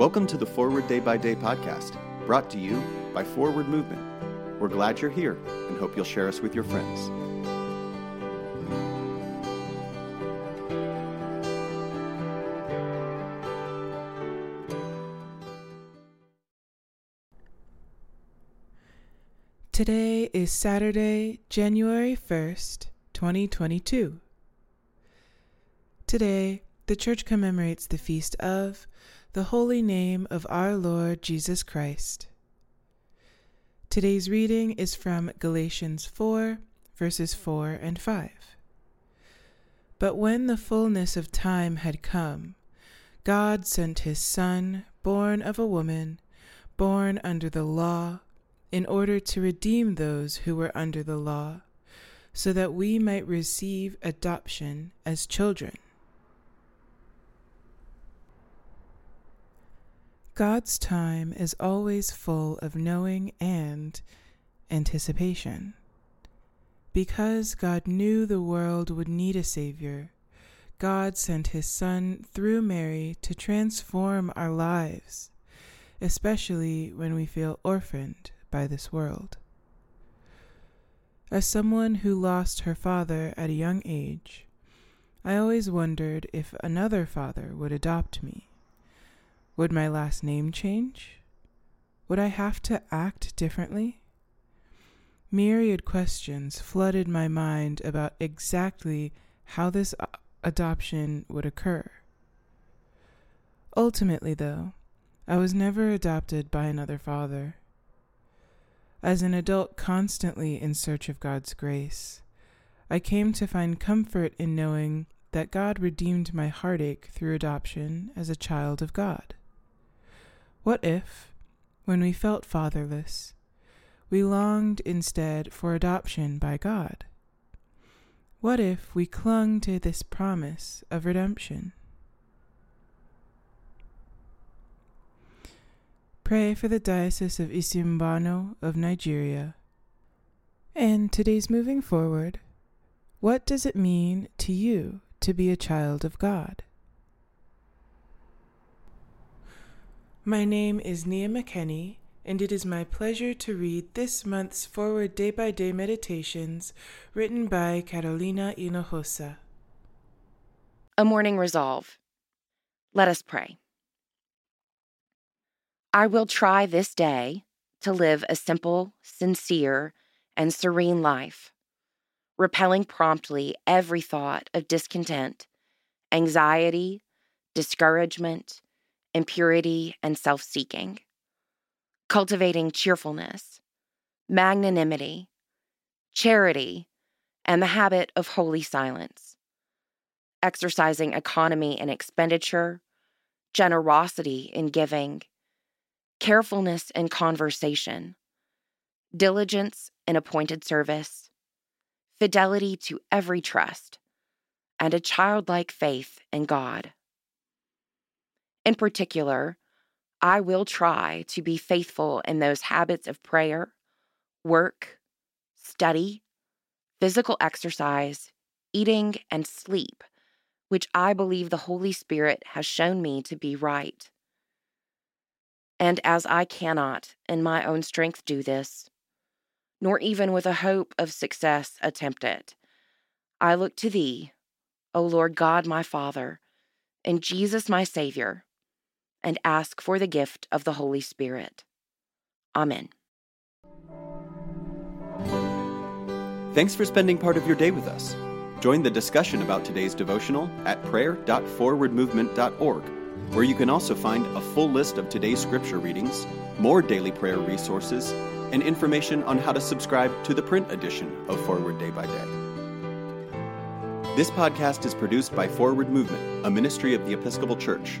Welcome to the Forward Day by Day podcast, brought to you by Forward Movement. We're glad you're here and hope you'll share us with your friends. Today is Saturday, January 1st, 2022. Today, the Church commemorates the feast of the holy name of our Lord Jesus Christ. Today's reading is from Galatians 4, verses 4 and 5. But when the fullness of time had come, God sent his Son, born of a woman, born under the law, in order to redeem those who were under the law, so that we might receive adoption as children. God's time is always full of knowing and anticipation. Because God knew the world would need a Savior, God sent His Son through Mary to transform our lives, especially when we feel orphaned by this world. As someone who lost her father at a young age, I always wondered if another father would adopt me. Would my last name change? Would I have to act differently? Myriad questions flooded my mind about exactly how this adoption would occur. Ultimately, though, I was never adopted by another father. As an adult constantly in search of God's grace, I came to find comfort in knowing that God redeemed my heartache through adoption as a child of God. What if, when we felt fatherless, we longed instead for adoption by God? What if we clung to this promise of redemption? Pray for the Diocese of Isimbano of Nigeria. And today's moving forward, what does it mean to you to be a child of God? My name is Nia McKenney, and it is my pleasure to read this month's Forward Day by Day Meditations written by Carolina Hinojosa. A morning resolve. Let us pray. I will try this day to live a simple, sincere, and serene life, repelling promptly every thought of discontent, anxiety, discouragement, impurity, and self seeking, cultivating cheerfulness, magnanimity, charity, and the habit of holy silence, exercising economy in expenditure, generosity in giving, carefulness in conversation, diligence in appointed service, fidelity to every trust, and a childlike faith in God. In particular, I will try to be faithful in those habits of prayer, work, study, physical exercise, eating, and sleep, which I believe the Holy Spirit has shown me to be right. And as I cannot, in my own strength, do this, nor even with a hope of success attempt it, I look to Thee, O Lord God my Father, and Jesus my Savior and ask for the gift of the Holy Spirit. Amen. Thanks for spending part of your day with us. Join the discussion about today's devotional at prayer.forwardmovement.org, where you can also find a full list of today's scripture readings, more daily prayer resources, and information on how to subscribe to the print edition of Forward Day by Day. This podcast is produced by Forward Movement, a ministry of the Episcopal Church.